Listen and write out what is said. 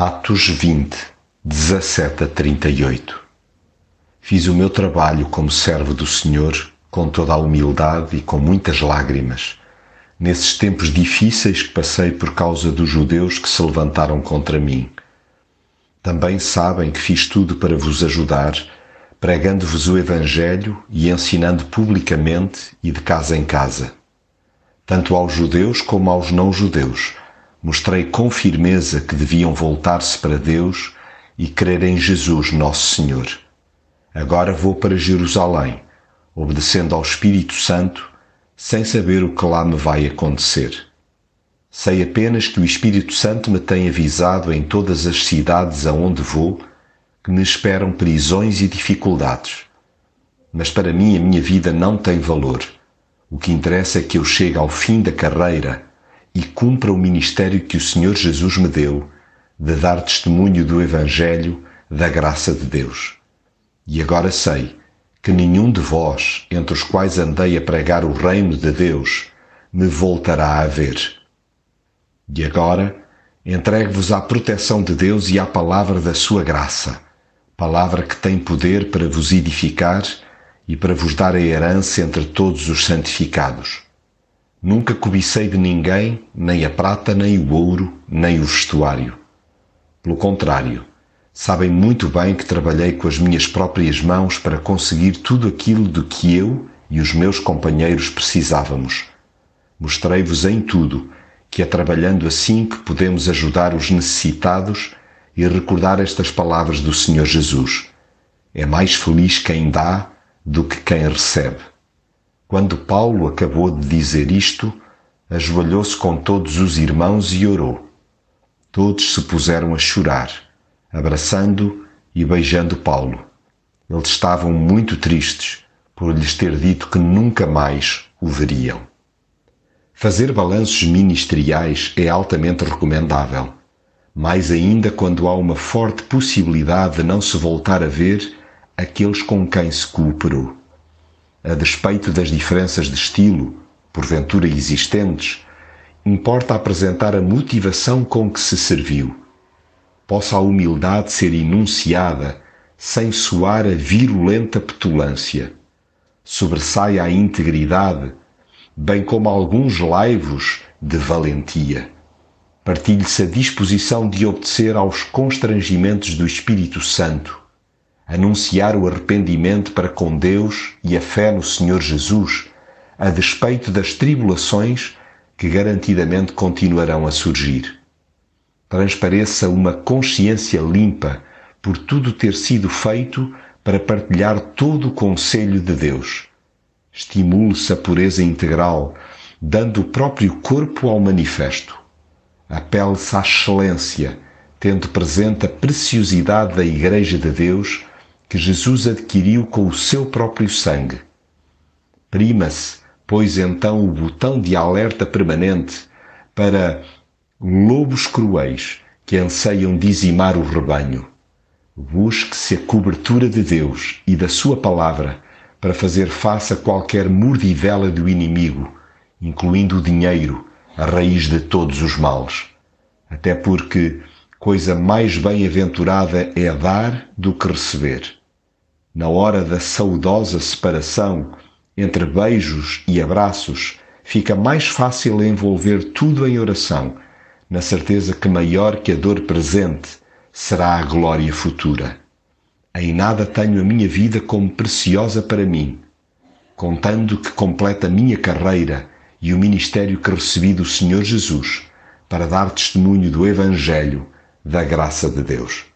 Atos 20, 17 a 38 Fiz o meu trabalho como servo do Senhor com toda a humildade e com muitas lágrimas, nesses tempos difíceis que passei por causa dos judeus que se levantaram contra mim. Também sabem que fiz tudo para vos ajudar, pregando-vos o Evangelho e ensinando publicamente e de casa em casa. Tanto aos judeus como aos não-judeus, mostrei com firmeza que deviam voltar-se para Deus e crer em Jesus, nosso Senhor. Agora vou para Jerusalém, obedecendo ao Espírito Santo, sem saber o que lá me vai acontecer. Sei apenas que o Espírito Santo me tem avisado em todas as cidades aonde vou que me esperam prisões e dificuldades. Mas para mim a minha vida não tem valor. O que interessa é que eu chegue ao fim da carreira e cumpra o ministério que o Senhor Jesus me deu de dar testemunho do Evangelho da graça de Deus. E agora sei que nenhum de vós, entre os quais andei a pregar o reino de Deus, me voltará a ver. E agora entregue-vos à proteção de Deus e à palavra da sua graça, palavra que tem poder para vos edificar e para vos dar a herança entre todos os santificados. Nunca cobicei de ninguém nem a prata, nem o ouro, nem o vestuário. Pelo contrário, sabem muito bem que trabalhei com as minhas próprias mãos para conseguir tudo aquilo do que eu e os meus companheiros precisávamos. Mostrei-vos em tudo que é trabalhando assim que podemos ajudar os necessitados e recordar estas palavras do Senhor Jesus. É mais feliz quem dá do que quem recebe. Quando Paulo acabou de dizer isto, ajoelhou-se com todos os irmãos e orou. Todos se puseram a chorar, abraçando e beijando Paulo. Eles estavam muito tristes por lhes ter dito que nunca mais o veriam. Fazer balanços ministeriais é altamente recomendável, mais ainda quando há uma forte possibilidade de não se voltar a ver aqueles com quem se cooperou a despeito das diferenças de estilo, porventura existentes, importa apresentar a motivação com que se serviu. Possa a humildade ser enunciada sem soar a virulenta petulância. Sobressaia a integridade, bem como alguns laivos de valentia. Partilhe-se a disposição de obedecer aos constrangimentos do Espírito Santo anunciar o arrependimento para com Deus e a fé no Senhor Jesus, a despeito das tribulações que garantidamente continuarão a surgir. Transpareça uma consciência limpa por tudo ter sido feito para partilhar todo o conselho de Deus. Estimule-se a pureza integral, dando o próprio corpo ao manifesto. Apele-se à excelência, tendo presente a preciosidade da Igreja de Deus que Jesus adquiriu com o seu próprio sangue. Prima-se, pois então, o botão de alerta permanente para lobos cruéis que anseiam dizimar o rebanho. Busque-se a cobertura de Deus e da Sua palavra para fazer face a qualquer mordivela do inimigo, incluindo o dinheiro, a raiz de todos os males. Até porque coisa mais bem-aventurada é dar do que receber na hora da saudosa separação entre beijos e abraços, fica mais fácil envolver tudo em oração, na certeza que maior que a dor presente será a glória futura. Em nada tenho a minha vida como preciosa para mim, contando que completa a minha carreira e o ministério que recebi do Senhor Jesus para dar testemunho do Evangelho da graça de Deus.